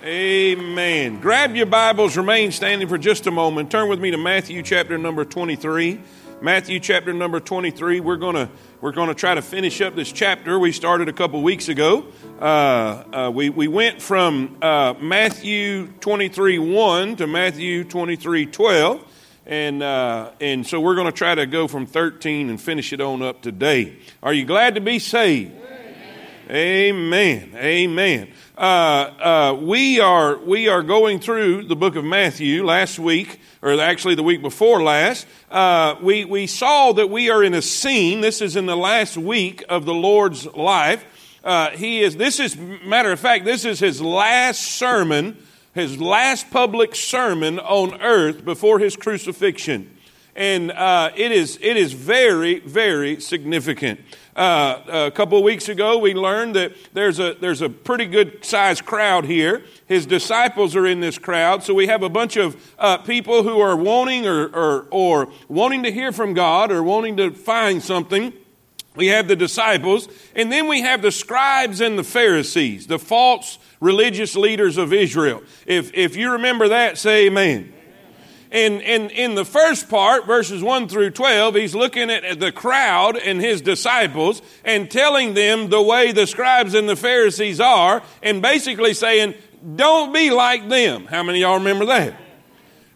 Amen. Grab your Bibles, remain standing for just a moment. Turn with me to Matthew chapter number 23. Matthew chapter number 23. We're going to we're going to try to finish up this chapter we started a couple weeks ago. Uh, uh, we, we went from uh, Matthew 23 1 to Matthew 23 12. And, uh, and so we're going to try to go from 13 and finish it on up today. Are you glad to be saved? Amen. Amen. Amen. Uh, uh, we are we are going through the book of Matthew. Last week, or actually the week before last, uh, we we saw that we are in a scene. This is in the last week of the Lord's life. Uh, he is. This is matter of fact. This is his last sermon, his last public sermon on earth before his crucifixion, and uh, it is it is very very significant. Uh, a couple of weeks ago, we learned that there's a, there's a pretty good sized crowd here. His disciples are in this crowd, so we have a bunch of uh, people who are wanting or, or, or wanting to hear from God or wanting to find something. We have the disciples, and then we have the scribes and the Pharisees, the false religious leaders of Israel. If, if you remember that, say amen. And, and in the first part, verses 1 through 12, he's looking at the crowd and his disciples and telling them the way the scribes and the Pharisees are, and basically saying, Don't be like them. How many of y'all remember that?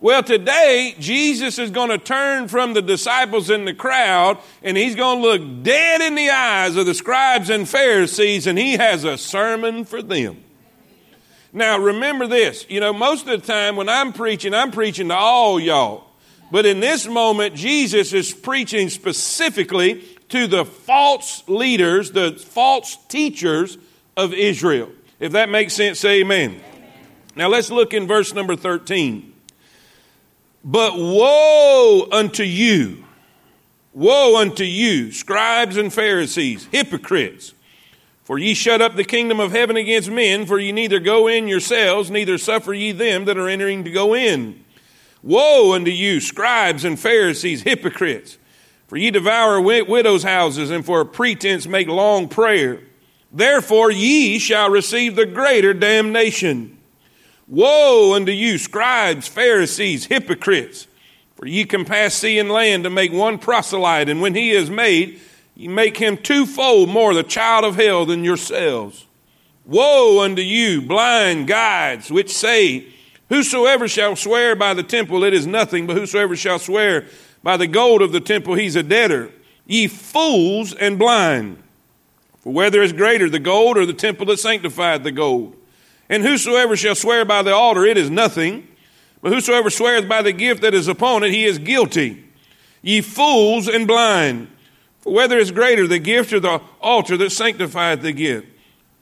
Well, today, Jesus is going to turn from the disciples in the crowd and he's going to look dead in the eyes of the scribes and Pharisees, and he has a sermon for them. Now, remember this. You know, most of the time when I'm preaching, I'm preaching to all y'all. But in this moment, Jesus is preaching specifically to the false leaders, the false teachers of Israel. If that makes sense, say amen. amen. Now, let's look in verse number 13. But woe unto you, woe unto you, scribes and Pharisees, hypocrites! For ye shut up the kingdom of heaven against men, for ye neither go in yourselves, neither suffer ye them that are entering to go in. Woe unto you, scribes and Pharisees, hypocrites! For ye devour widows' houses, and for a pretense make long prayer. Therefore ye shall receive the greater damnation. Woe unto you, scribes, Pharisees, hypocrites! For ye compass sea and land to make one proselyte, and when he is made, you make him twofold more the child of hell than yourselves. Woe unto you, blind guides, which say, Whosoever shall swear by the temple, it is nothing, but whosoever shall swear by the gold of the temple, he's a debtor. Ye fools and blind. For whether is greater, the gold or the temple that sanctified the gold? And whosoever shall swear by the altar, it is nothing, but whosoever sweareth by the gift that is upon it, he is guilty. Ye fools and blind. Whether is greater, the gift or the altar that sanctifieth the gift?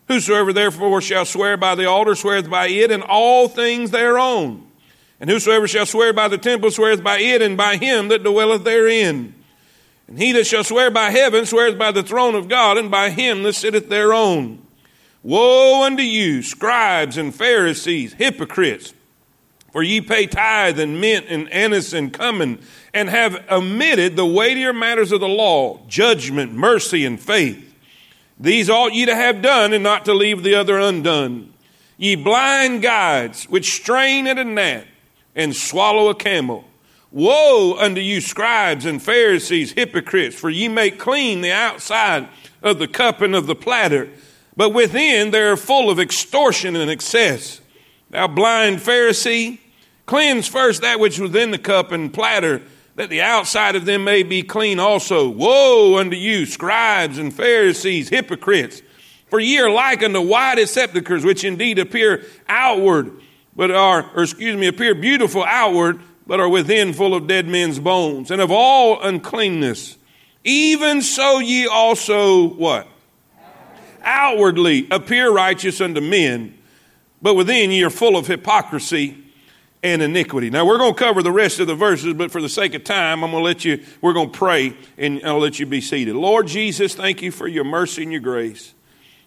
Whosoever therefore shall swear by the altar sweareth by it and all things thereon. And whosoever shall swear by the temple sweareth by it and by him that dwelleth therein. And he that shall swear by heaven sweareth by the throne of God and by him that sitteth thereon. Woe unto you, scribes and Pharisees, hypocrites! For ye pay tithe and mint and anise and cumin and have omitted the weightier matters of the law, judgment, mercy, and faith. These ought ye to have done, and not to leave the other undone. Ye blind guides, which strain at a gnat and swallow a camel. Woe unto you, scribes and Pharisees, hypocrites, for ye make clean the outside of the cup and of the platter, but within they are full of extortion and excess. Thou blind Pharisee, cleanse first that which was in the cup and platter that the outside of them may be clean also. Woe unto you, scribes and Pharisees, hypocrites! For ye are like unto whited sepulchres, which indeed appear outward, but are, or excuse me, appear beautiful outward, but are within full of dead men's bones, and of all uncleanness. Even so ye also, what? Outwardly appear righteous unto men, but within ye are full of hypocrisy and iniquity. Now we're going to cover the rest of the verses, but for the sake of time, I'm going to let you, we're going to pray and I'll let you be seated. Lord Jesus, thank you for your mercy and your grace.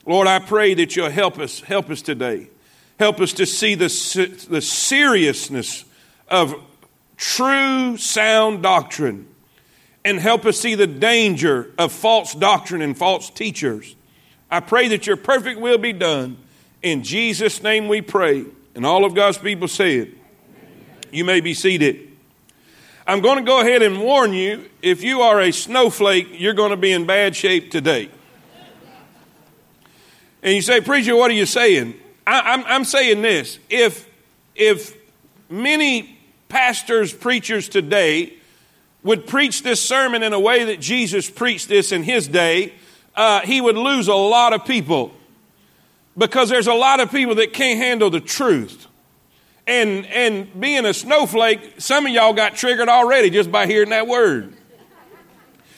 Lord, I pray that you'll help us, help us today. Help us to see the, the seriousness of true sound doctrine and help us see the danger of false doctrine and false teachers. I pray that your perfect will be done. In Jesus' name we pray. And all of God's people said, You may be seated. I'm going to go ahead and warn you if you are a snowflake, you're going to be in bad shape today. And you say, Preacher, what are you saying? I, am I'm, I'm saying this. If, if many pastors, preachers today would preach this sermon in a way that Jesus preached this in his day, uh, he would lose a lot of people because there's a lot of people that can't handle the truth. And, and being a snowflake, some of y'all got triggered already just by hearing that word.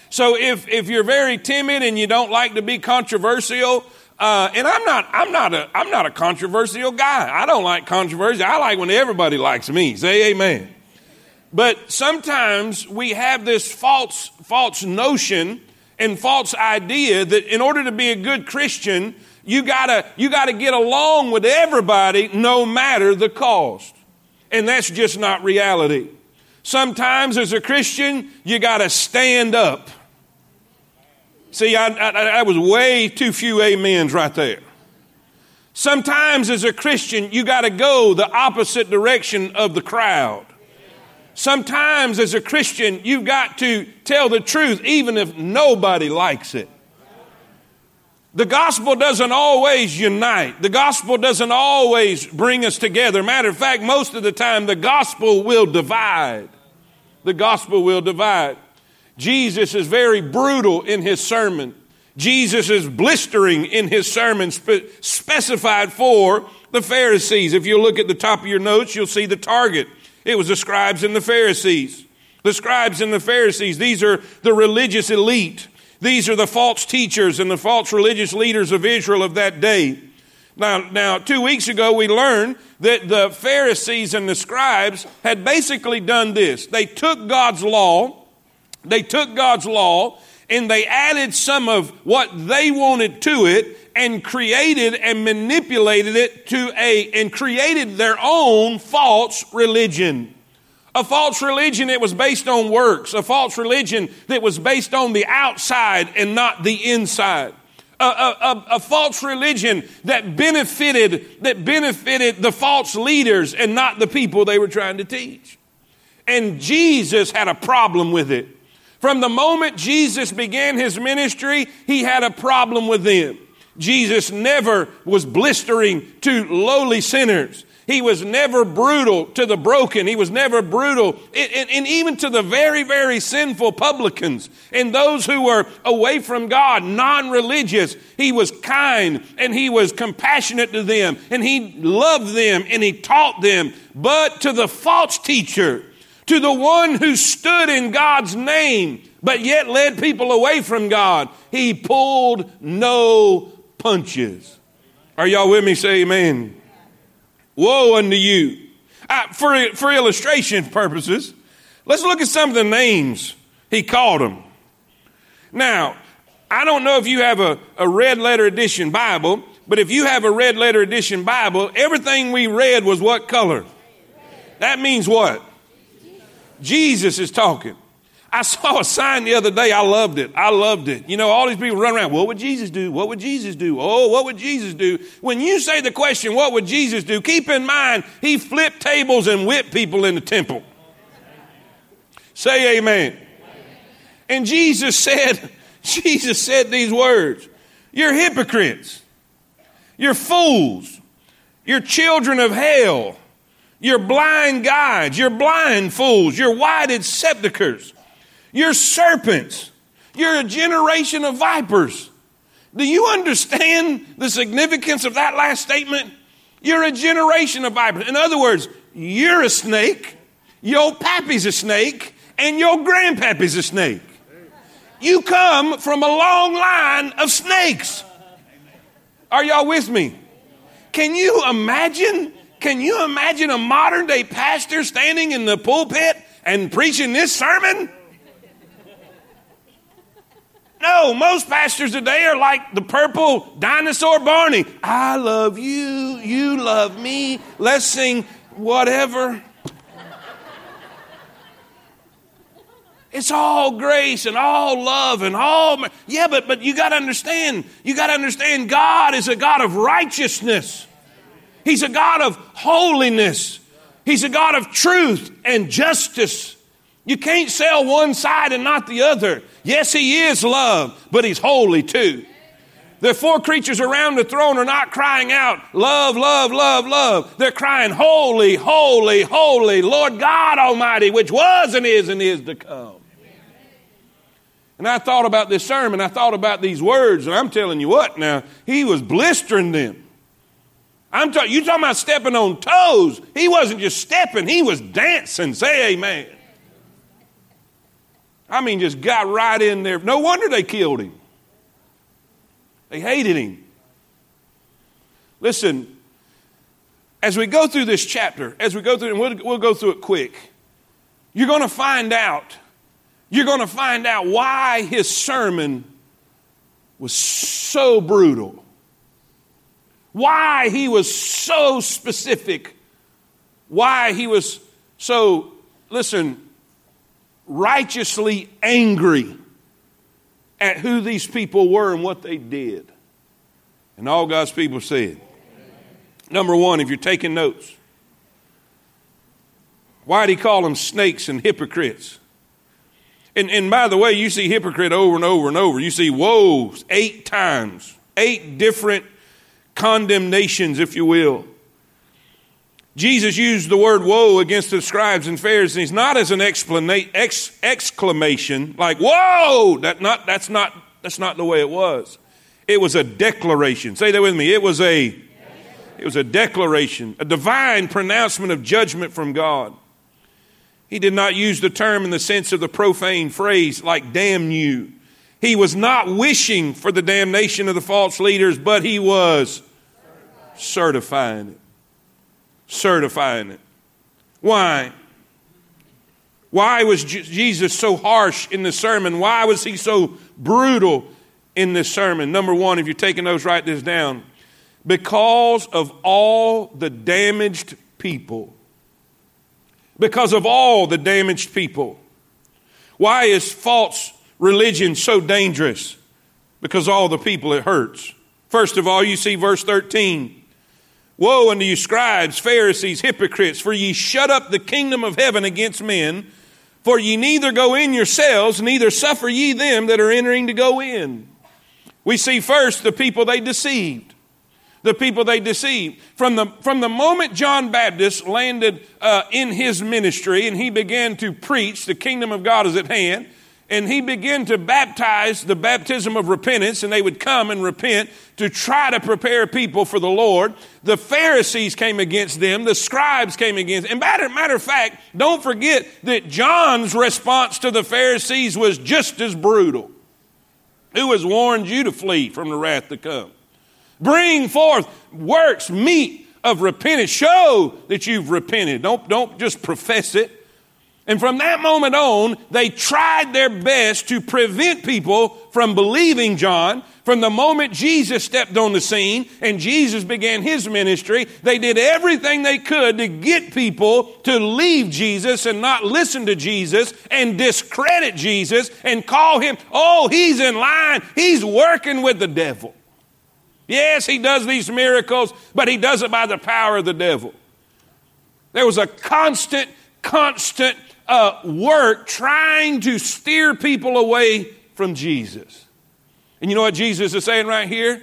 So if, if you're very timid and you don't like to be controversial, uh, and I'm not, I'm not a, I'm not a controversial guy. I don't like controversy. I like when everybody likes me. Say amen. But sometimes we have this false, false notion and false idea that in order to be a good Christian, you gotta, you gotta get along with everybody no matter the cost. And that's just not reality. Sometimes as a Christian, you gotta stand up. See, I, I, I was way too few amens right there. Sometimes as a Christian, you gotta go the opposite direction of the crowd. Sometimes as a Christian, you've got to tell the truth even if nobody likes it. The gospel doesn't always unite. The gospel doesn't always bring us together. Matter of fact, most of the time, the gospel will divide. The gospel will divide. Jesus is very brutal in his sermon. Jesus is blistering in his sermon, spe- specified for the Pharisees. If you look at the top of your notes, you'll see the target. It was the scribes and the Pharisees. The scribes and the Pharisees, these are the religious elite. These are the false teachers and the false religious leaders of Israel of that day. Now, now, two weeks ago, we learned that the Pharisees and the scribes had basically done this. They took God's law, they took God's law, and they added some of what they wanted to it and created and manipulated it to a, and created their own false religion. A false religion that was based on works. A false religion that was based on the outside and not the inside. A, a, a, false religion that benefited that benefited the false leaders and not the people they were trying to teach. And Jesus had a problem with it. From the moment Jesus began his ministry, he had a problem with them. Jesus never was blistering to lowly sinners. He was never brutal to the broken. He was never brutal, and, and, even to the very, very sinful publicans and those who were away from God, non religious. He was kind and he was compassionate to them and he loved them and he taught them. But to the false teacher, to the one who stood in God's name, but yet led people away from God, he pulled no punches. Are y'all with me? Say amen. Woe unto you. Uh, for, for illustration purposes, let's look at some of the names he called them. Now, I don't know if you have a, a red letter edition Bible, but if you have a red letter edition Bible, everything we read was what color? That means what? Jesus is talking. I saw a sign the other day. I loved it. I loved it. You know, all these people run around. What would Jesus do? What would Jesus do? Oh, what would Jesus do? When you say the question, what would Jesus do? Keep in mind, he flipped tables and whipped people in the temple. Say amen. And Jesus said, Jesus said these words You're hypocrites. You're fools. You're children of hell. You're blind guides. You're blind fools. You're whited sepulchres. You're serpents. You're a generation of vipers. Do you understand the significance of that last statement? You're a generation of vipers. In other words, you're a snake, your pappy's a snake, and your grandpappy's a snake. You come from a long line of snakes. Are y'all with me? Can you imagine? Can you imagine a modern day pastor standing in the pulpit and preaching this sermon? No, most pastors today are like the purple dinosaur Barney. I love you, you love me. Let's sing whatever. It's all grace and all love and all. Yeah, but, but you got to understand, you got to understand God is a God of righteousness. He's a God of holiness. He's a God of truth and justice. You can't sell one side and not the other. Yes, He is love, but He's holy too. The four creatures around the throne are not crying out, love, love, love, love. They're crying, holy, holy, holy, Lord God Almighty, which was and is and is to come. And I thought about this sermon, I thought about these words, and I'm telling you what now, he was blistering them. I'm talking, you talking about stepping on toes. He wasn't just stepping, he was dancing. Say amen. I mean, just got right in there. No wonder they killed him. They hated him. Listen, as we go through this chapter, as we go through, and we'll, we'll go through it quick, you're going to find out, you're going to find out why his sermon was so brutal, why he was so specific, why he was so, listen, righteously angry at who these people were and what they did. And all God's people said. Number one, if you're taking notes, why did he call them snakes and hypocrites? And, and by the way, you see hypocrite over and over and over. You see woes eight times, eight different condemnations, if you will. Jesus used the word woe against the scribes and Pharisees not as an ex- exclamation like whoa! That not, that's, not, that's not the way it was. It was a declaration. Say that with me. It was a it was a declaration a divine pronouncement of judgment from god. He did not use the term in the sense of the profane phrase like damn you. He was not wishing for the damnation of the false leaders but he was certifying it certifying it. Why? Why was Jesus so harsh in the sermon? Why was he so brutal in this sermon? Number one, if you're taking those, write this down. Because of all the damaged people. Because of all the damaged people. Why is false religion so dangerous? Because all the people it hurts. First of all, you see verse 13. Woe unto you, scribes, Pharisees, hypocrites, for ye shut up the kingdom of heaven against men. For ye neither go in yourselves, neither suffer ye them that are entering to go in. We see first the people they deceived. The people they deceived. From the, from the moment John Baptist landed uh, in his ministry and he began to preach, the kingdom of God is at hand, and he began to baptize the baptism of repentance, and they would come and repent to try to prepare people for the Lord. The Pharisees came against them, the scribes came against. And matter, matter of fact, don't forget that John's response to the Pharisees was just as brutal. Who has warned you to flee from the wrath to come? Bring forth works, meet of repentance. Show that you've repented. Don't, don't just profess it. And from that moment on, they tried their best to prevent people from believing John. From the moment Jesus stepped on the scene and Jesus began his ministry, they did everything they could to get people to leave Jesus and not listen to Jesus and discredit Jesus and call him, oh, he's in line. He's working with the devil. Yes, he does these miracles, but he does it by the power of the devil. There was a constant, constant uh, work trying to steer people away from Jesus. And you know what Jesus is saying right here?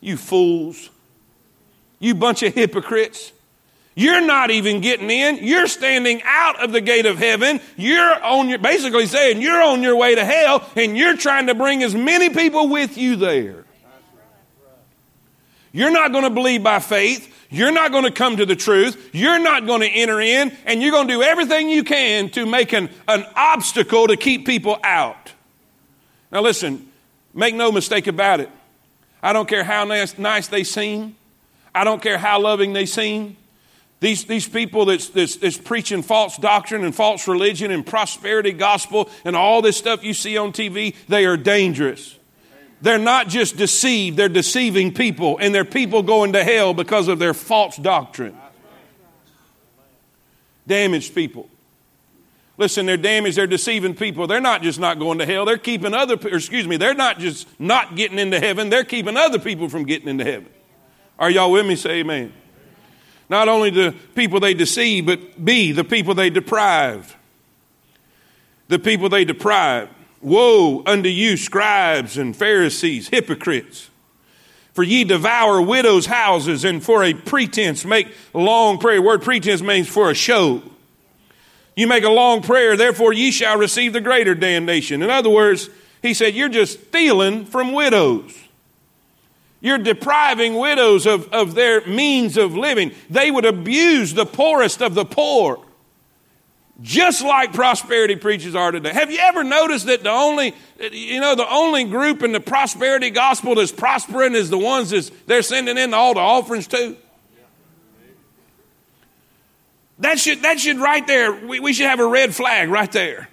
You fools. You bunch of hypocrites. You're not even getting in. You're standing out of the gate of heaven. You're on your, basically saying you're on your way to hell and you're trying to bring as many people with you there. You're not going to believe by faith. You're not going to come to the truth. You're not going to enter in, and you're going to do everything you can to make an, an obstacle to keep people out. Now, listen, make no mistake about it. I don't care how nice, nice they seem, I don't care how loving they seem. These, these people that's, that's, that's, preaching false doctrine and false religion and prosperity gospel and all this stuff you see on TV, they are dangerous. They're not just deceived, they're deceiving people, and they're people going to hell because of their false doctrine. Damaged people. Listen, they're damaged, they're deceiving people. They're not just not going to hell, they're keeping other, excuse me, they're not just not getting into heaven, they're keeping other people from getting into heaven. Are y'all with me? Say amen. Not only the people they deceive, but B, the people they deprive. The people they deprive. Woe unto you, scribes and Pharisees, hypocrites! For ye devour widows' houses, and for a pretense make long prayer. Word pretense means for a show. You make a long prayer, therefore ye shall receive the greater damnation. In other words, he said, You're just stealing from widows. You're depriving widows of, of their means of living. They would abuse the poorest of the poor, just like prosperity preachers are today. Have you ever noticed that the only, you know, the only group in the prosperity gospel that's prospering is the ones that they're sending in all the offerings to? That should, that should right there, we, we should have a red flag right there.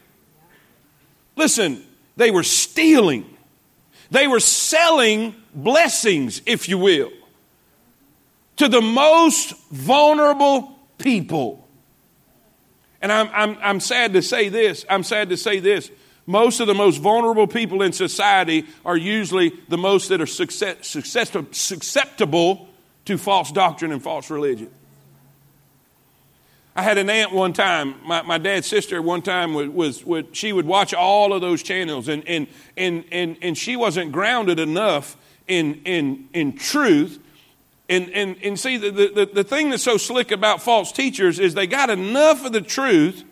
Listen, they were stealing. They were selling blessings, if you will, to the most vulnerable people. And I'm, I'm, I'm sad to say this. I'm sad to say this. Most of the most vulnerable people in society are usually the most that are success, success, susceptible to false doctrine and false religion. I had an aunt one time, my, my dad's sister one time was, was, was, she would watch all of those channels and, and, and, and, and she wasn't grounded enough in, in, in truth. And, and, and see, the, the, the thing that's so slick about false teachers is they got enough of the truth,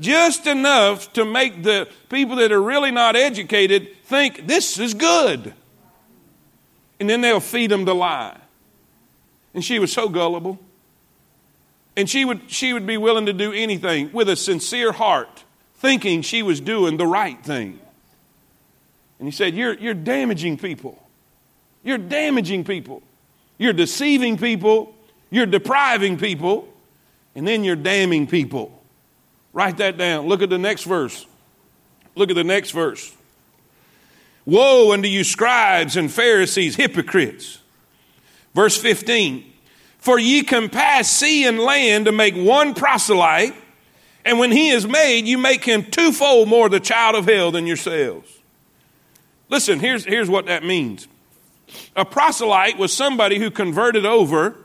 just enough to make the people that are really not educated think this is good. And then they'll feed them the lie. And she was so gullible. And she would, she would be willing to do anything with a sincere heart, thinking she was doing the right thing. And he said, You're, you're damaging people. You're damaging people. You're deceiving people. You're depriving people. And then you're damning people. Write that down. Look at the next verse. Look at the next verse. Woe unto you, scribes and Pharisees, hypocrites. Verse 15. For ye can pass sea and land to make one proselyte, and when he is made, you make him twofold more the child of hell than yourselves. Listen, here's, here's what that means. A proselyte was somebody who converted over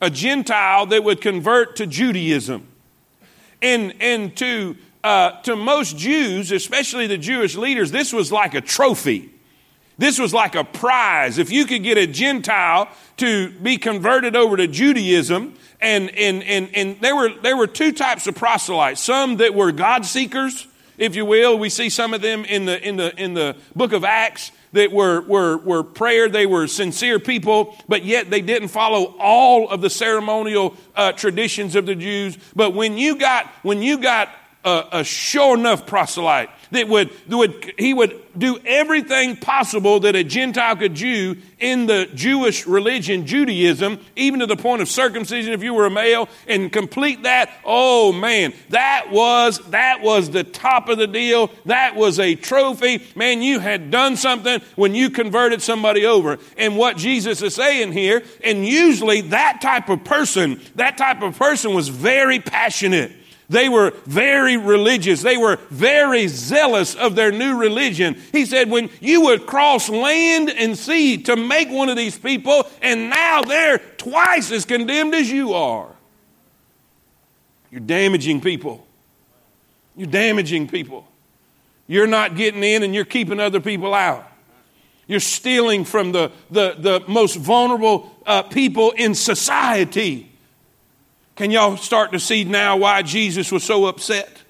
a Gentile that would convert to Judaism. And, and to, uh, to most Jews, especially the Jewish leaders, this was like a trophy. This was like a prize. If you could get a Gentile to be converted over to Judaism, and, and, and, and there, were, there were two types of proselytes some that were God seekers, if you will. We see some of them in the, in the, in the book of Acts that were, were, were prayer, they were sincere people, but yet they didn't follow all of the ceremonial uh, traditions of the Jews. But when you got, when you got a, a sure enough proselyte that would, that would, he would do everything possible that a Gentile could do in the Jewish religion, Judaism, even to the point of circumcision if you were a male, and complete that. Oh man, that was, that was the top of the deal. That was a trophy. Man, you had done something when you converted somebody over. And what Jesus is saying here, and usually that type of person, that type of person was very passionate. They were very religious. They were very zealous of their new religion. He said, when you would cross land and sea to make one of these people, and now they're twice as condemned as you are. You're damaging people. You're damaging people. You're not getting in and you're keeping other people out. You're stealing from the, the, the most vulnerable uh, people in society. Can y'all start to see now why Jesus was so upset?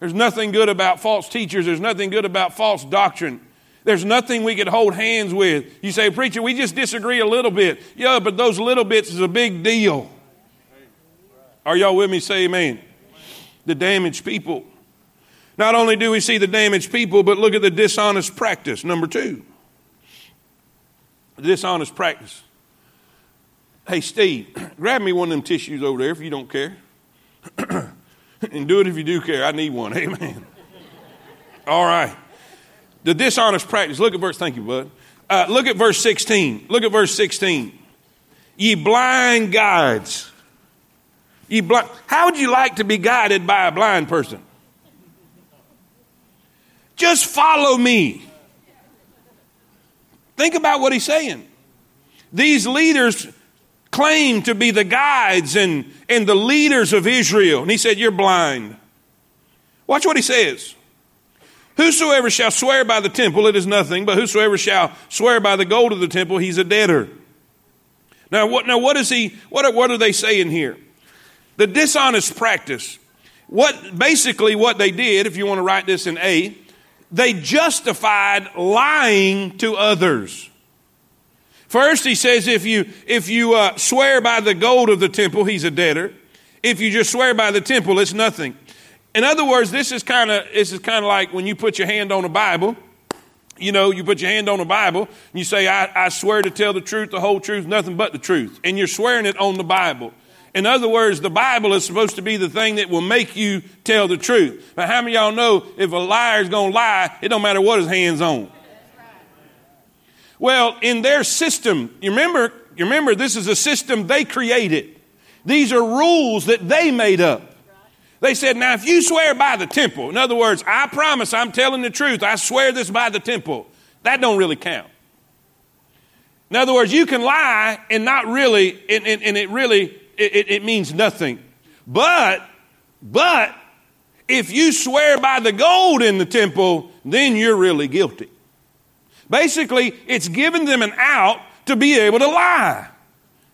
There's nothing good about false teachers. There's nothing good about false doctrine. There's nothing we could hold hands with. You say, Preacher, we just disagree a little bit. Yeah, but those little bits is a big deal. Are y'all with me? Say amen. The damaged people. Not only do we see the damaged people, but look at the dishonest practice. Number two. Dishonest practice. Hey, Steve, grab me one of them tissues over there if you don't care. and do it if you do care. I need one. Amen. All right. The dishonest practice. Look at verse. Thank you, bud. Uh, look at verse 16. Look at verse 16. Ye blind guides. Ye blind. How would you like to be guided by a blind person? Just follow me. Think about what he's saying. These leaders claimed to be the guides and, and the leaders of Israel. And he said, You're blind. Watch what he says. Whosoever shall swear by the temple, it is nothing, but whosoever shall swear by the gold of the temple, he's a debtor. Now, what, now what is he, what, what are they saying here? The dishonest practice. What, basically what they did, if you want to write this in A, they justified lying to others. First, he says, if you, if you uh, swear by the gold of the temple, he's a debtor. If you just swear by the temple, it's nothing. In other words, this is kind of this is kind of like when you put your hand on a Bible. You know, you put your hand on a Bible and you say, I, I swear to tell the truth, the whole truth, nothing but the truth. And you're swearing it on the Bible. In other words, the Bible is supposed to be the thing that will make you tell the truth. But how many of y'all know if a liar's gonna lie, it don't matter what his hand's on? Well, in their system, you remember, you remember this is a system they created. These are rules that they made up. They said, now if you swear by the temple, in other words, I promise I'm telling the truth, I swear this by the temple, that don't really count. In other words, you can lie and not really, and, and, and it really, it, it means nothing. But, but, if you swear by the gold in the temple, then you're really guilty. Basically, it's giving them an out to be able to lie.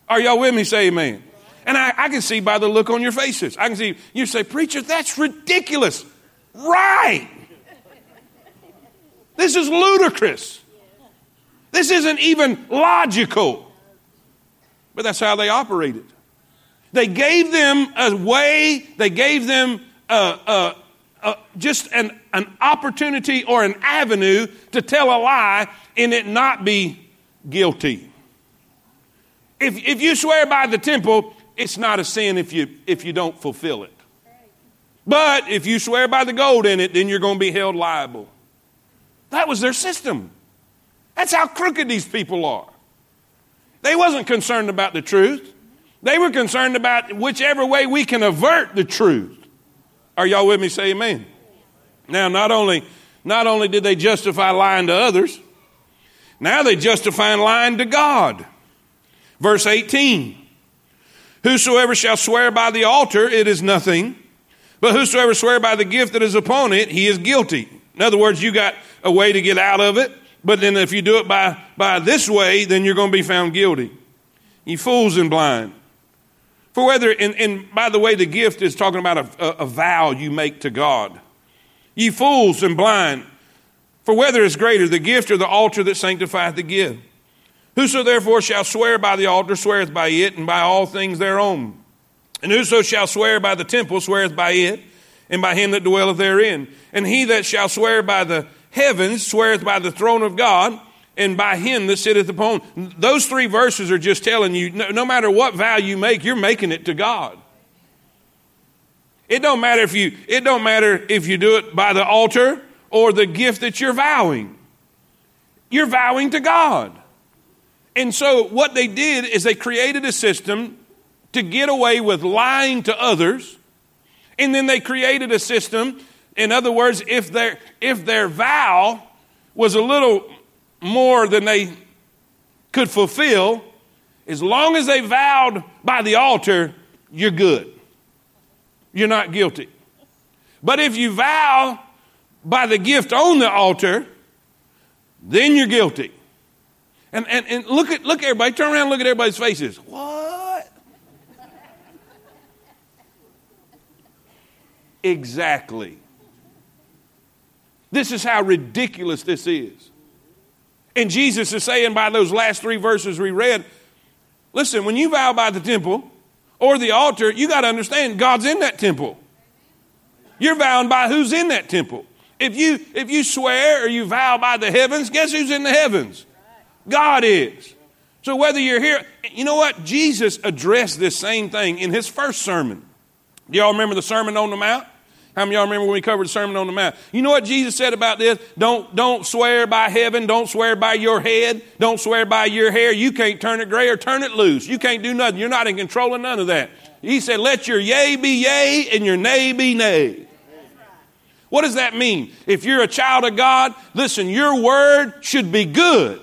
Are y'all with me? Say amen. And I, I can see by the look on your faces. I can see you say, Preacher, that's ridiculous. Right. This is ludicrous. This isn't even logical. But that's how they operated. They gave them a way, they gave them a, a, a, just an, an opportunity or an avenue to tell a lie and it not be guilty. If, if you swear by the temple, it's not a sin if you, if you don't fulfill it. But if you swear by the gold in it, then you're going to be held liable. That was their system. That's how crooked these people are. They wasn't concerned about the truth. They were concerned about whichever way we can avert the truth. Are y'all with me? Say amen. Now, not only, not only did they justify lying to others, now they justify lying to God. Verse 18. Whosoever shall swear by the altar, it is nothing. But whosoever swear by the gift that is upon it, he is guilty. In other words, you got a way to get out of it, but then if you do it by, by this way, then you're going to be found guilty. You fools and blind. For whether, and, and by the way, the gift is talking about a, a, a vow you make to God. Ye fools and blind, for whether is greater, the gift or the altar that sanctifieth the gift? Whoso therefore shall swear by the altar sweareth by it, and by all things thereon. And whoso shall swear by the temple sweareth by it, and by him that dwelleth therein. And he that shall swear by the heavens sweareth by the throne of God, and by him that sitteth upon. Those three verses are just telling you no, no matter what vow you make, you're making it to God. It don't matter if you it don't matter if you do it by the altar or the gift that you're vowing. You're vowing to God. And so what they did is they created a system to get away with lying to others. And then they created a system, in other words, if their, if their vow was a little more than they could fulfill, as long as they vowed by the altar, you're good. You're not guilty. But if you vow by the gift on the altar, then you're guilty. And, and, and look at look everybody, turn around and look at everybody's faces. What? exactly. This is how ridiculous this is. And Jesus is saying by those last three verses we read, listen, when you vow by the temple or the altar, you got to understand God's in that temple. You're vowing by who's in that temple. If you if you swear or you vow by the heavens, guess who's in the heavens? God is. So whether you're here, you know what? Jesus addressed this same thing in his first sermon. Do y'all remember the Sermon on the Mount? How many y'all remember when we covered the Sermon on the Mount? You know what Jesus said about this? Don't, don't swear by heaven. Don't swear by your head. Don't swear by your hair. You can't turn it gray or turn it loose. You can't do nothing. You're not in control of none of that. He said, let your yea be yea and your nay be nay. What does that mean? If you're a child of God, listen, your word should be good.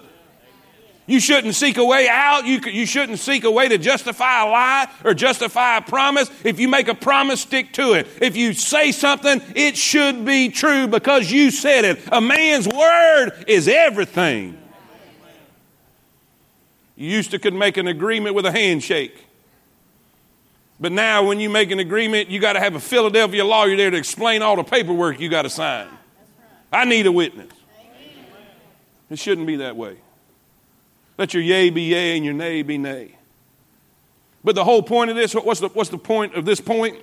You shouldn't seek a way out. You, you shouldn't seek a way to justify a lie or justify a promise. If you make a promise, stick to it. If you say something, it should be true because you said it. A man's word is everything. You used to could make an agreement with a handshake. But now, when you make an agreement, you got to have a Philadelphia lawyer there to explain all the paperwork you got to sign. I need a witness. It shouldn't be that way. Let your yea be yea and your nay be nay. But the whole point of this, what's the, what's the point of this point?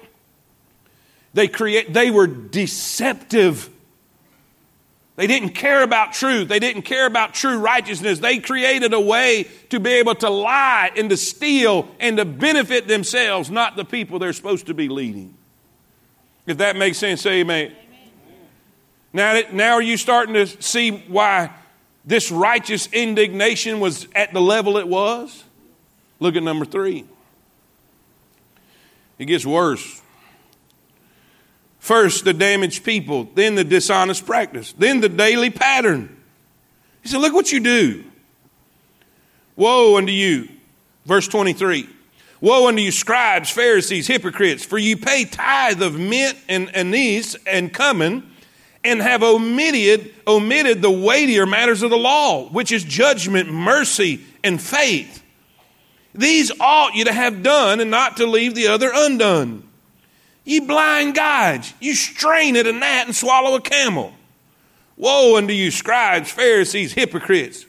They create, they were deceptive. They didn't care about truth. They didn't care about true righteousness. They created a way to be able to lie and to steal and to benefit themselves, not the people they're supposed to be leading. If that makes sense, say amen. amen. Now, now are you starting to see why this righteous indignation was at the level it was? Look at number three. It gets worse. First, the damaged people, then the dishonest practice, then the daily pattern. He said, Look what you do. Woe unto you. Verse 23. Woe unto you, scribes, Pharisees, hypocrites, for you pay tithe of mint and anise and cumin and have omitted, omitted the weightier matters of the law, which is judgment, mercy, and faith. These ought you to have done and not to leave the other undone. Ye blind guides, you strain at a gnat and swallow a camel. Woe unto you, scribes, Pharisees, hypocrites!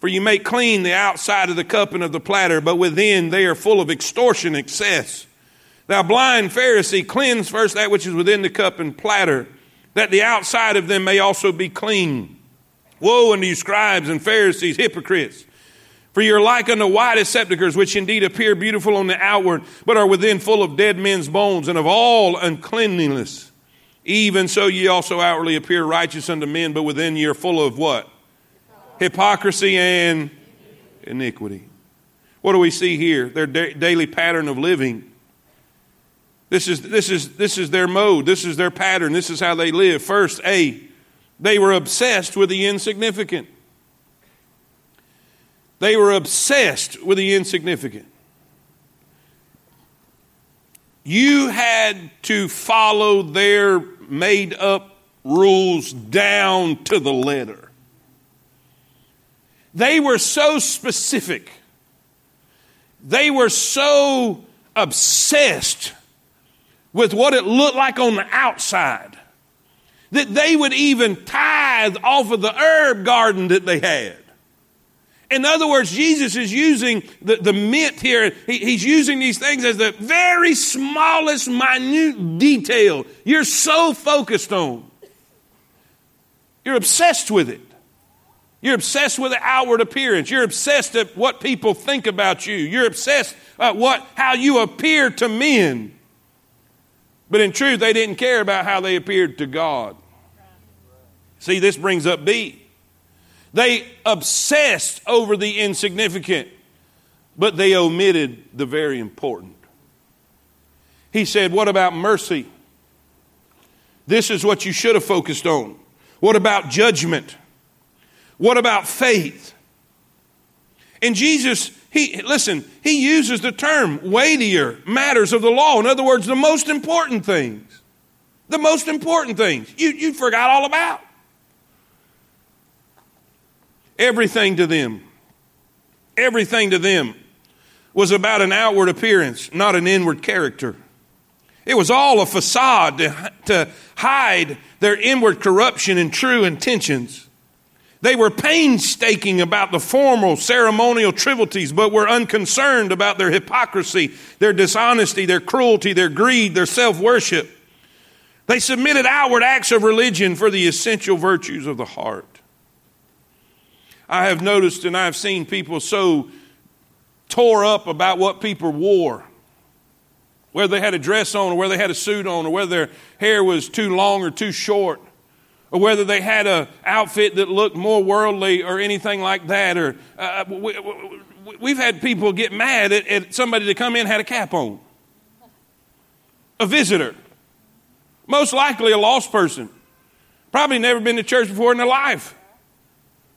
For you make clean the outside of the cup and of the platter, but within they are full of extortion, excess. Thou blind Pharisee, cleanse first that which is within the cup and platter that the outside of them may also be clean. Woe unto you, scribes and Pharisees, hypocrites! For you're like unto whitest sepulchres, which indeed appear beautiful on the outward, but are within full of dead men's bones and of all uncleanliness. Even so, ye also outwardly appear righteous unto men, but within ye are full of what? Hypocrisy and iniquity. What do we see here? Their da- daily pattern of living this is, this, is, this is their mode. This is their pattern. This is how they live. First, A, they were obsessed with the insignificant. They were obsessed with the insignificant. You had to follow their made up rules down to the letter. They were so specific. They were so obsessed with what it looked like on the outside. That they would even tithe off of the herb garden that they had. In other words, Jesus is using the, the mint here. He, he's using these things as the very smallest, minute detail you're so focused on. You're obsessed with it. You're obsessed with the outward appearance. You're obsessed at what people think about you. You're obsessed at what, how you appear to men. But in truth, they didn't care about how they appeared to God. See, this brings up B. They obsessed over the insignificant, but they omitted the very important. He said, What about mercy? This is what you should have focused on. What about judgment? What about faith? And Jesus he, listen, he uses the term weightier matters of the law. In other words, the most important things. The most important things you, you forgot all about. Everything to them, everything to them was about an outward appearance, not an inward character. It was all a facade to, to hide their inward corruption and true intentions. They were painstaking about the formal ceremonial trivialities, but were unconcerned about their hypocrisy, their dishonesty, their cruelty, their greed, their self worship. They submitted outward acts of religion for the essential virtues of the heart. I have noticed and I've seen people so tore up about what people wore. Whether they had a dress on or whether they had a suit on or whether their hair was too long or too short or whether they had an outfit that looked more worldly or anything like that. Or uh, we, have had people get mad at, at somebody to come in had a cap on, a visitor, most likely a lost person, probably never been to church before in their life,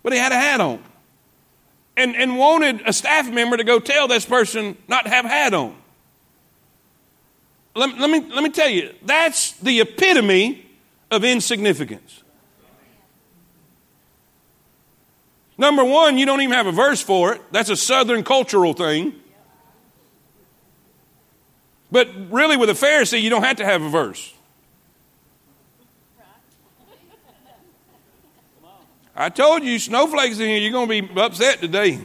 but he had a hat on. and, and wanted a staff member to go tell this person not to have a hat on. Let, let, me, let me tell you, that's the epitome of insignificance. Number one, you don't even have a verse for it. That's a southern cultural thing. But really, with a Pharisee, you don't have to have a verse. I told you, snowflakes in here, you're going to be upset today.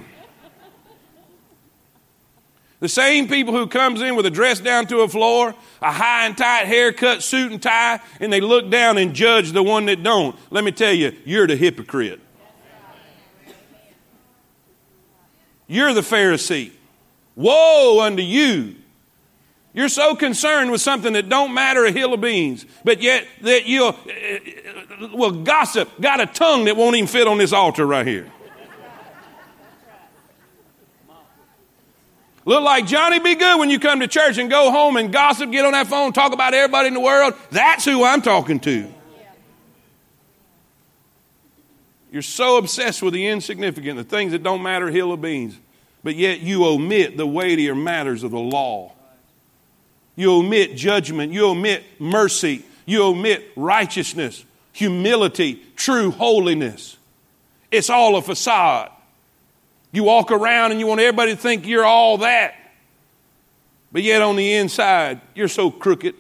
The same people who comes in with a dress down to a floor, a high and tight haircut, suit and tie, and they look down and judge the one that don't. Let me tell you, you're the hypocrite. You're the Pharisee. Woe unto you. You're so concerned with something that don't matter a hill of beans, but yet that you'll, uh, well, gossip got a tongue that won't even fit on this altar right here. Look like Johnny be good when you come to church and go home and gossip, get on that phone, talk about everybody in the world. That's who I'm talking to. You're so obsessed with the insignificant, the things that don't matter, hill of beans, but yet you omit the weightier matters of the law. You omit judgment, you omit mercy, you omit righteousness, humility, true holiness. It's all a facade. You walk around and you want everybody to think you're all that. But yet on the inside, you're so crooked.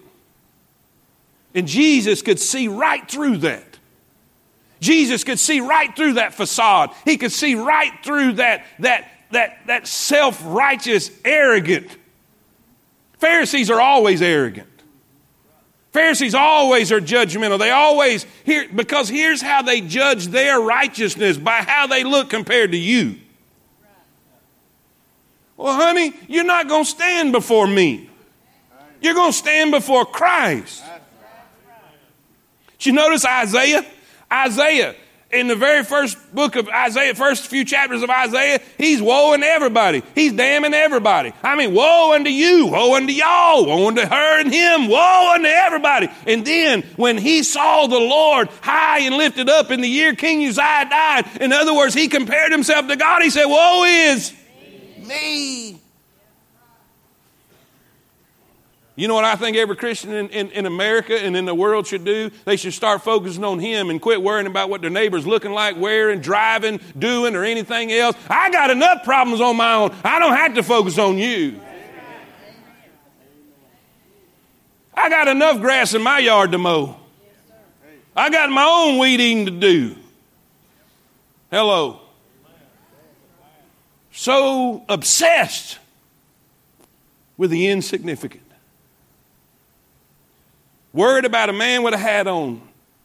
And Jesus could see right through that. Jesus could see right through that facade. He could see right through that, that, that, that self righteous, arrogant. Pharisees are always arrogant. Pharisees always are judgmental. They always, here, because here's how they judge their righteousness by how they look compared to you. Well, honey, you're not going to stand before me. You're going to stand before Christ. Did you notice Isaiah? Isaiah, in the very first book of Isaiah, first few chapters of Isaiah, he's woeing everybody. He's damning everybody. I mean, woe unto you, woe unto y'all, woe unto her and him, woe unto everybody. And then when he saw the Lord high and lifted up in the year King Uzziah died, in other words, he compared himself to God. He said, Woe is me. You know what I think every Christian in, in, in, America and in the world should do? They should start focusing on Him and quit worrying about what their neighbor's looking like, wearing, driving, doing, or anything else. I got enough problems on my own. I don't have to focus on you. I got enough grass in my yard to mow. I got my own weed eating to do. Hello so obsessed with the insignificant. Worried about a man with a hat on,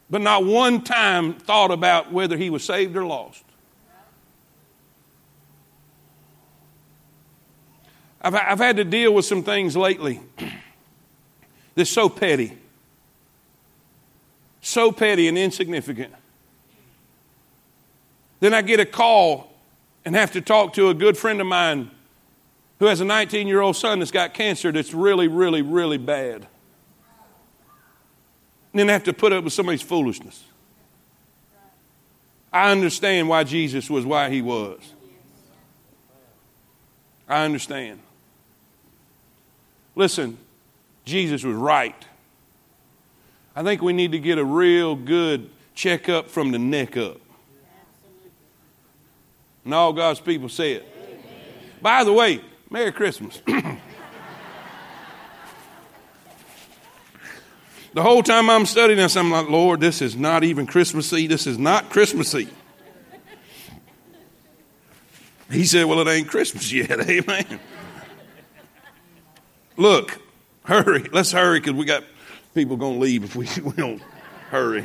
but not one time thought about whether he was saved or lost. I've, I've had to deal with some things lately that's so petty, so petty and insignificant. Then I get a call and have to talk to a good friend of mine who has a 19 year old son that's got cancer that's really, really, really bad. And then have to put up with somebody's foolishness. I understand why Jesus was why he was. I understand. Listen, Jesus was right. I think we need to get a real good checkup from the neck up. And all God's people say it. By the way, Merry Christmas. the whole time I'm studying this, I'm like, Lord, this is not even Christmassy. This is not Christmassy. He said, Well, it ain't Christmas yet. Amen. Look, hurry. Let's hurry because we got people going to leave if we, we don't hurry.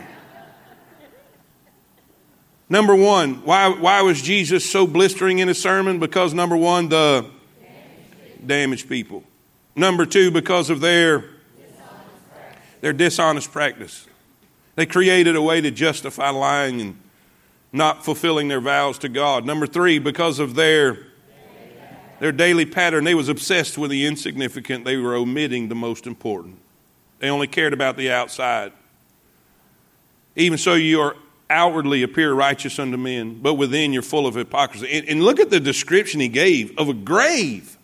Number one, why, why was Jesus so blistering in his sermon? Because number one, the damaged people. Number two, because of their their dishonest practice. They created a way to justify lying and not fulfilling their vows to God. Number three, because of their their daily pattern, they was obsessed with the insignificant. They were omitting the most important. They only cared about the outside. Even so, you are outwardly appear righteous unto men, but within you're full of hypocrisy. And, and look at the description he gave of a grave.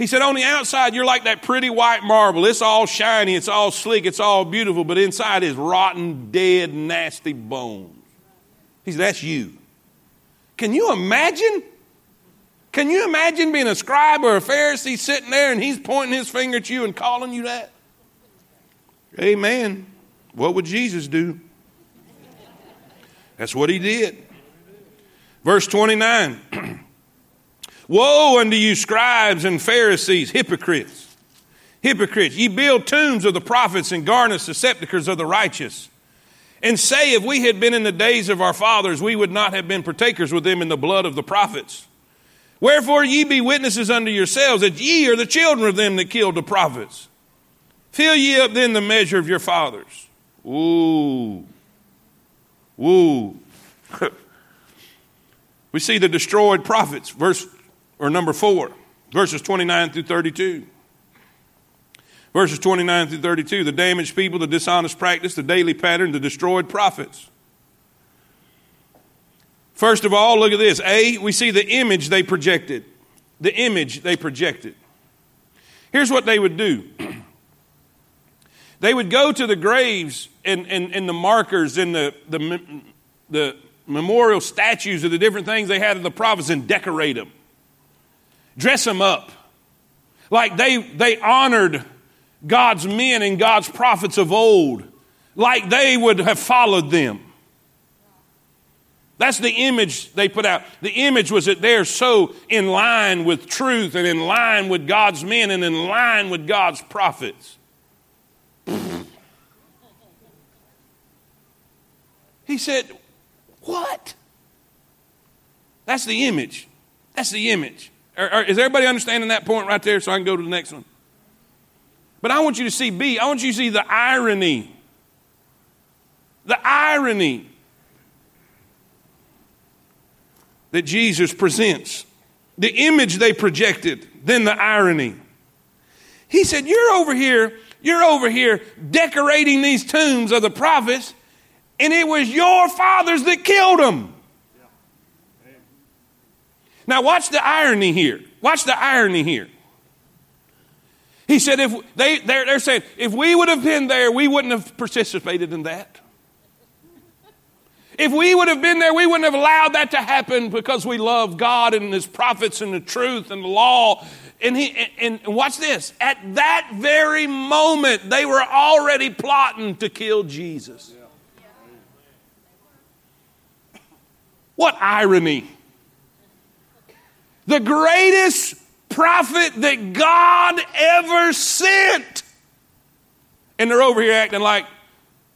He said, on the outside, you're like that pretty white marble. It's all shiny, it's all sleek, it's all beautiful, but inside is rotten, dead, nasty bones. He said, that's you. Can you imagine? Can you imagine being a scribe or a Pharisee sitting there and he's pointing his finger at you and calling you that? Amen. What would Jesus do? That's what he did. Verse 29 Woe unto you, scribes and Pharisees, hypocrites! Hypocrites, ye build tombs of the prophets and garnish the sepulchres of the righteous. And say, if we had been in the days of our fathers, we would not have been partakers with them in the blood of the prophets. Wherefore ye be witnesses unto yourselves that ye are the children of them that killed the prophets. Fill ye up then the measure of your fathers. Ooh. Ooh. we see the destroyed prophets, verse or number four, verses 29 through 32. Verses 29 through 32, the damaged people, the dishonest practice, the daily pattern, the destroyed prophets. First of all, look at this. A, we see the image they projected. The image they projected. Here's what they would do they would go to the graves and, and, and the markers and the, the, the memorial statues of the different things they had of the prophets and decorate them, dress them up. Like they, they honored God's men and God's prophets of old, like they would have followed them. That's the image they put out. The image was that they're so in line with truth and in line with God's men and in line with God's prophets. He said, What? That's the image. That's the image. Is everybody understanding that point right there so I can go to the next one? But I want you to see B. I want you to see the irony. The irony that Jesus presents. The image they projected, then the irony. He said, You're over here, you're over here decorating these tombs of the prophets, and it was your fathers that killed them. Now, watch the irony here. Watch the irony here. He said, if they, they're, they're saying, if we would have been there, we wouldn't have participated in that. If we would have been there, we wouldn't have allowed that to happen because we love God and His prophets and the truth and the law. And, he, and, and watch this. At that very moment, they were already plotting to kill Jesus. What irony. The greatest prophet that God ever sent. And they're over here acting like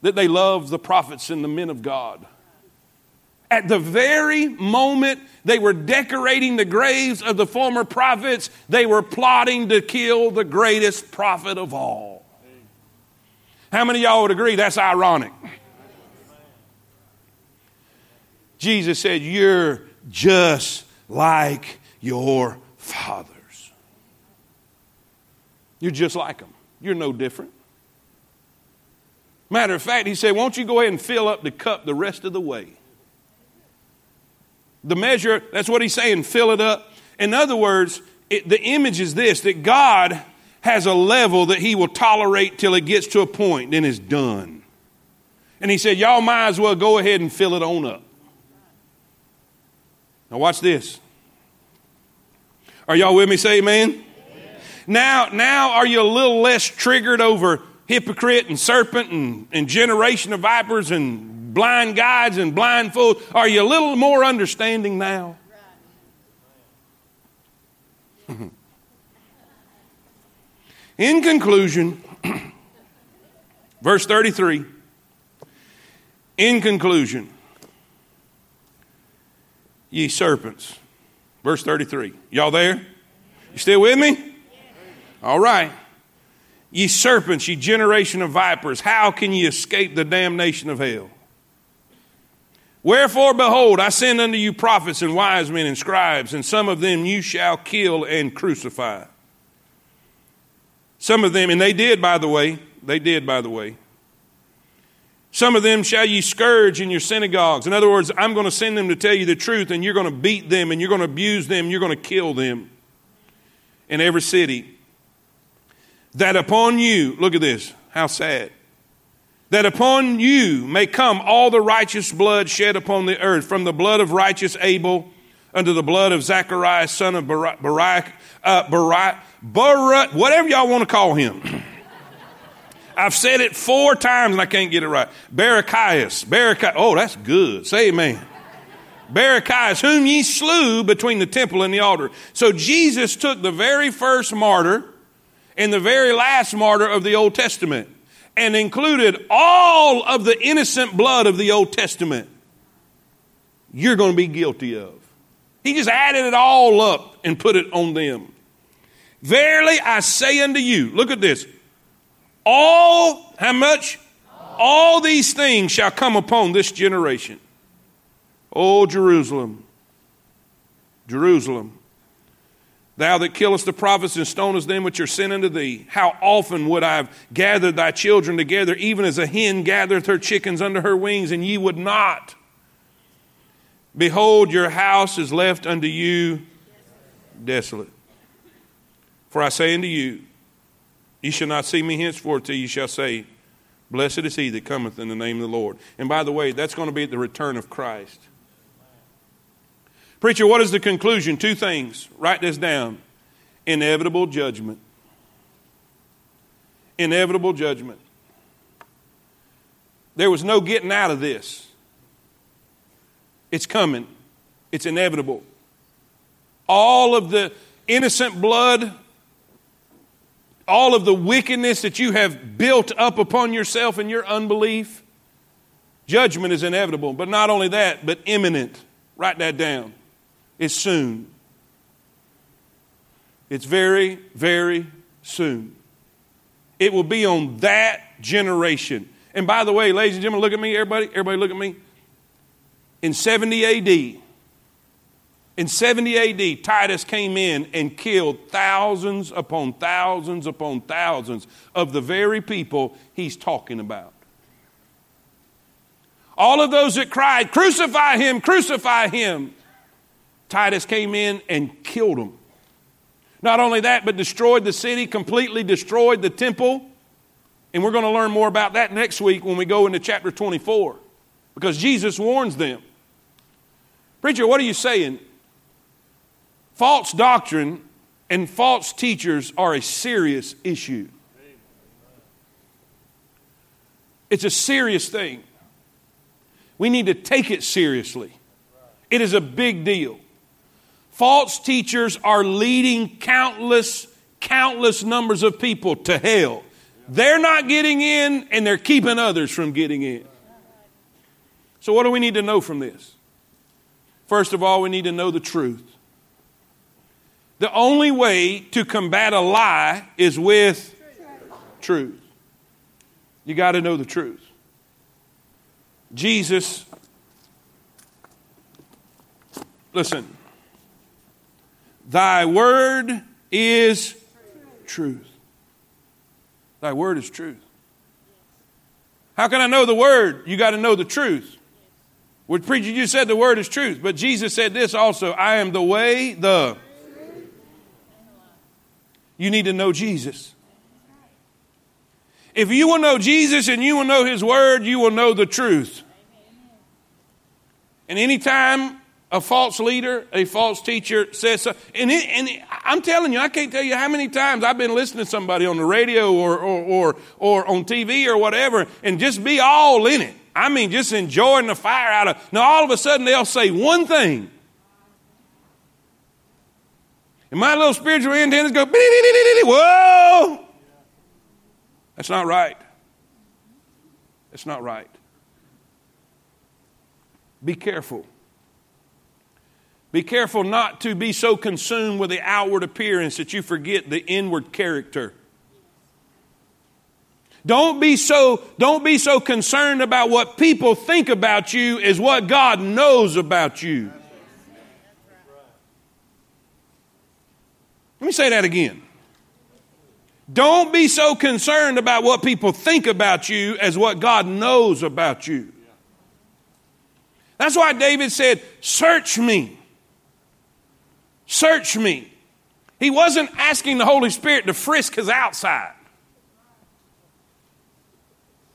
that they love the prophets and the men of God. At the very moment they were decorating the graves of the former prophets, they were plotting to kill the greatest prophet of all. How many y'all would agree that's ironic? Jesus said, You're just like your fathers. You're just like them. You're no different. Matter of fact, he said, Won't you go ahead and fill up the cup the rest of the way? The measure, that's what he's saying, fill it up. In other words, it, the image is this that God has a level that he will tolerate till it gets to a point, then it's done. And he said, Y'all might as well go ahead and fill it on up. Now, watch this. Are y'all with me? Say amen. Now, now are you a little less triggered over hypocrite and serpent and, and generation of vipers and blind guides and blind fools? Are you a little more understanding now? In conclusion, verse 33, in conclusion, ye serpents. Verse 33. Y'all there? You still with me? All right. Ye serpents, ye generation of vipers, how can ye escape the damnation of hell? Wherefore, behold, I send unto you prophets and wise men and scribes, and some of them you shall kill and crucify. Some of them, and they did, by the way, they did, by the way. Some of them shall ye scourge in your synagogues. In other words, I'm going to send them to tell you the truth, and you're going to beat them, and you're going to abuse them, you're going to kill them in every city. That upon you, look at this, how sad. That upon you may come all the righteous blood shed upon the earth, from the blood of righteous Abel unto the blood of Zacharias, son of Barak, uh, Barak, Barak, whatever y'all want to call him. I've said it four times and I can't get it right. Barachias. Barachias. Oh, that's good. Say amen. Barachias, whom ye slew between the temple and the altar. So Jesus took the very first martyr and the very last martyr of the Old Testament and included all of the innocent blood of the Old Testament. You're going to be guilty of. He just added it all up and put it on them. Verily I say unto you, look at this, all, how much? All these things shall come upon this generation. O Jerusalem, Jerusalem, thou that killest the prophets and stonest them which are sent unto thee, how often would I have gathered thy children together, even as a hen gathereth her chickens under her wings, and ye would not? Behold, your house is left unto you desolate. For I say unto you, Ye shall not see me henceforth till you shall say, Blessed is he that cometh in the name of the Lord. And by the way, that's going to be at the return of Christ. Preacher, what is the conclusion? Two things. Write this down inevitable judgment. Inevitable judgment. There was no getting out of this. It's coming, it's inevitable. All of the innocent blood all of the wickedness that you have built up upon yourself in your unbelief, judgment is inevitable. But not only that, but imminent. Write that down. It's soon. It's very, very soon. It will be on that generation. And by the way, ladies and gentlemen, look at me, everybody. Everybody, look at me. In 70 AD, in 70 AD, Titus came in and killed thousands upon thousands upon thousands of the very people he's talking about. All of those that cried, Crucify him, crucify him, Titus came in and killed them. Not only that, but destroyed the city, completely destroyed the temple. And we're going to learn more about that next week when we go into chapter 24 because Jesus warns them. Preacher, what are you saying? False doctrine and false teachers are a serious issue. It's a serious thing. We need to take it seriously. It is a big deal. False teachers are leading countless, countless numbers of people to hell. They're not getting in and they're keeping others from getting in. So, what do we need to know from this? First of all, we need to know the truth. The only way to combat a lie is with truth. You got to know the truth. Jesus, listen, thy word is truth. Thy word is truth. How can I know the word? You got to know the truth. What preacher you said the word is truth, but Jesus said this also I am the way, the you need to know Jesus. If you will know Jesus and you will know His Word, you will know the truth. And anytime a false leader, a false teacher says and, and I'm telling you, I can't tell you how many times I've been listening to somebody on the radio or, or, or, or on TV or whatever and just be all in it. I mean, just enjoying the fire out of. Now, all of a sudden, they'll say one thing and my little spiritual antennas go, whoa! That's not right. That's not right. Be careful. Be careful not to be so consumed with the outward appearance that you forget the inward character. Don't be so, don't be so concerned about what people think about you as what God knows about you. Let me say that again. Don't be so concerned about what people think about you as what God knows about you. That's why David said, Search me. Search me. He wasn't asking the Holy Spirit to frisk his outside.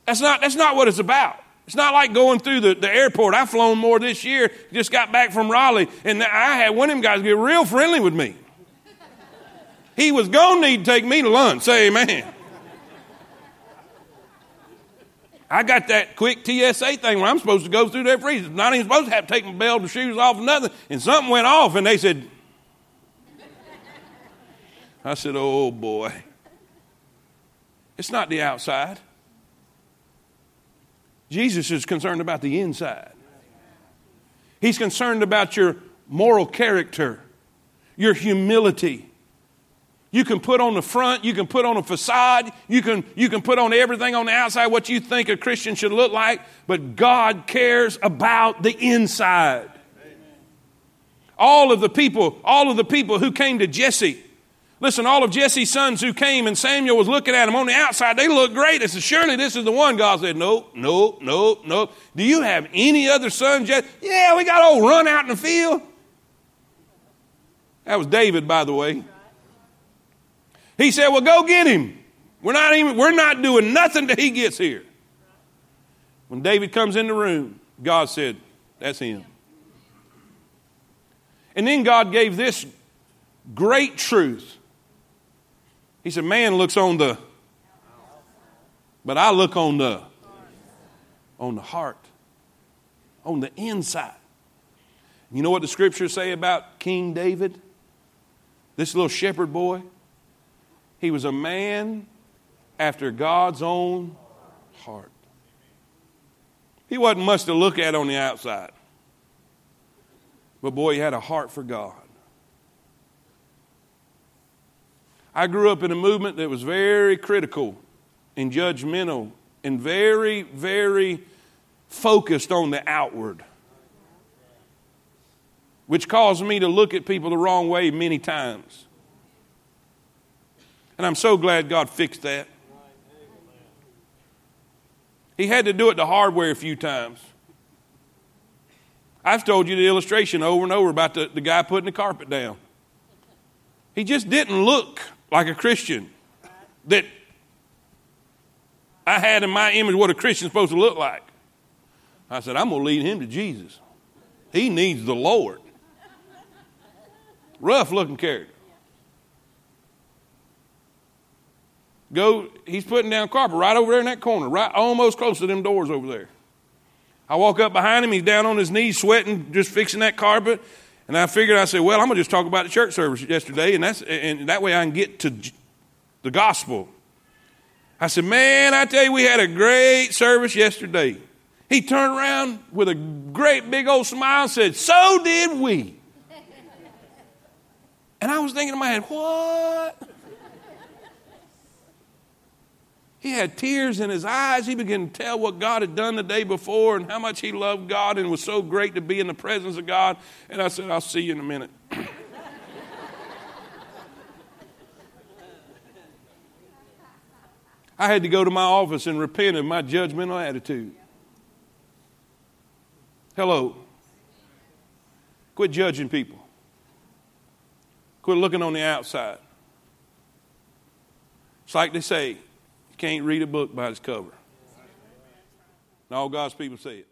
That's not, that's not what it's about. It's not like going through the, the airport. I've flown more this year, just got back from Raleigh, and I had one of them guys get real friendly with me. He was going to need to take me to lunch. Say amen. I got that quick TSA thing where I'm supposed to go through their freezer. Not even supposed to have to take my belt and shoes off or nothing. And something went off, and they said, I said, oh boy. It's not the outside. Jesus is concerned about the inside. He's concerned about your moral character, your humility. You can put on the front, you can put on a facade, you can, you can put on everything on the outside, what you think a Christian should look like, but God cares about the inside. All of the people, all of the people who came to Jesse, Listen, all of Jesse's sons who came and Samuel was looking at them on the outside, they looked great. They said, Surely this is the one. God said, No, no, no, no. Do you have any other sons yet? Yeah, we got old run out in the field. That was David, by the way. He said, Well, go get him. We're not even, we're not doing nothing till he gets here. When David comes in the room, God said, That's him. And then God gave this great truth he said, Man looks on the, but I look on the, on the heart, on the inside. You know what the scriptures say about King David? This little shepherd boy? He was a man after God's own heart. He wasn't much to look at on the outside. But boy, he had a heart for God. I grew up in a movement that was very critical and judgmental and very, very focused on the outward, which caused me to look at people the wrong way many times. And I'm so glad God fixed that. He had to do it the hard way a few times. I've told you the illustration over and over about the, the guy putting the carpet down. He just didn't look like a Christian that I had in my image what a Christian's supposed to look like. I said, I'm going to lead him to Jesus. He needs the Lord. Rough looking character. Go, he's putting down carpet right over there in that corner, right almost close to them doors over there. I walk up behind him, he's down on his knees, sweating, just fixing that carpet. And I figured, I said, well, I'm going to just talk about the church service yesterday, and, that's, and that way I can get to the gospel. I said, man, I tell you, we had a great service yesterday. He turned around with a great big old smile and said, so did we. And I was thinking in my head, what? He had tears in his eyes. He began to tell what God had done the day before and how much he loved God and was so great to be in the presence of God. And I said, I'll see you in a minute. I had to go to my office and repent of my judgmental attitude. Hello. Quit judging people. Quit looking on the outside. It's like they say, can't read a book by its cover. And all God's people say it.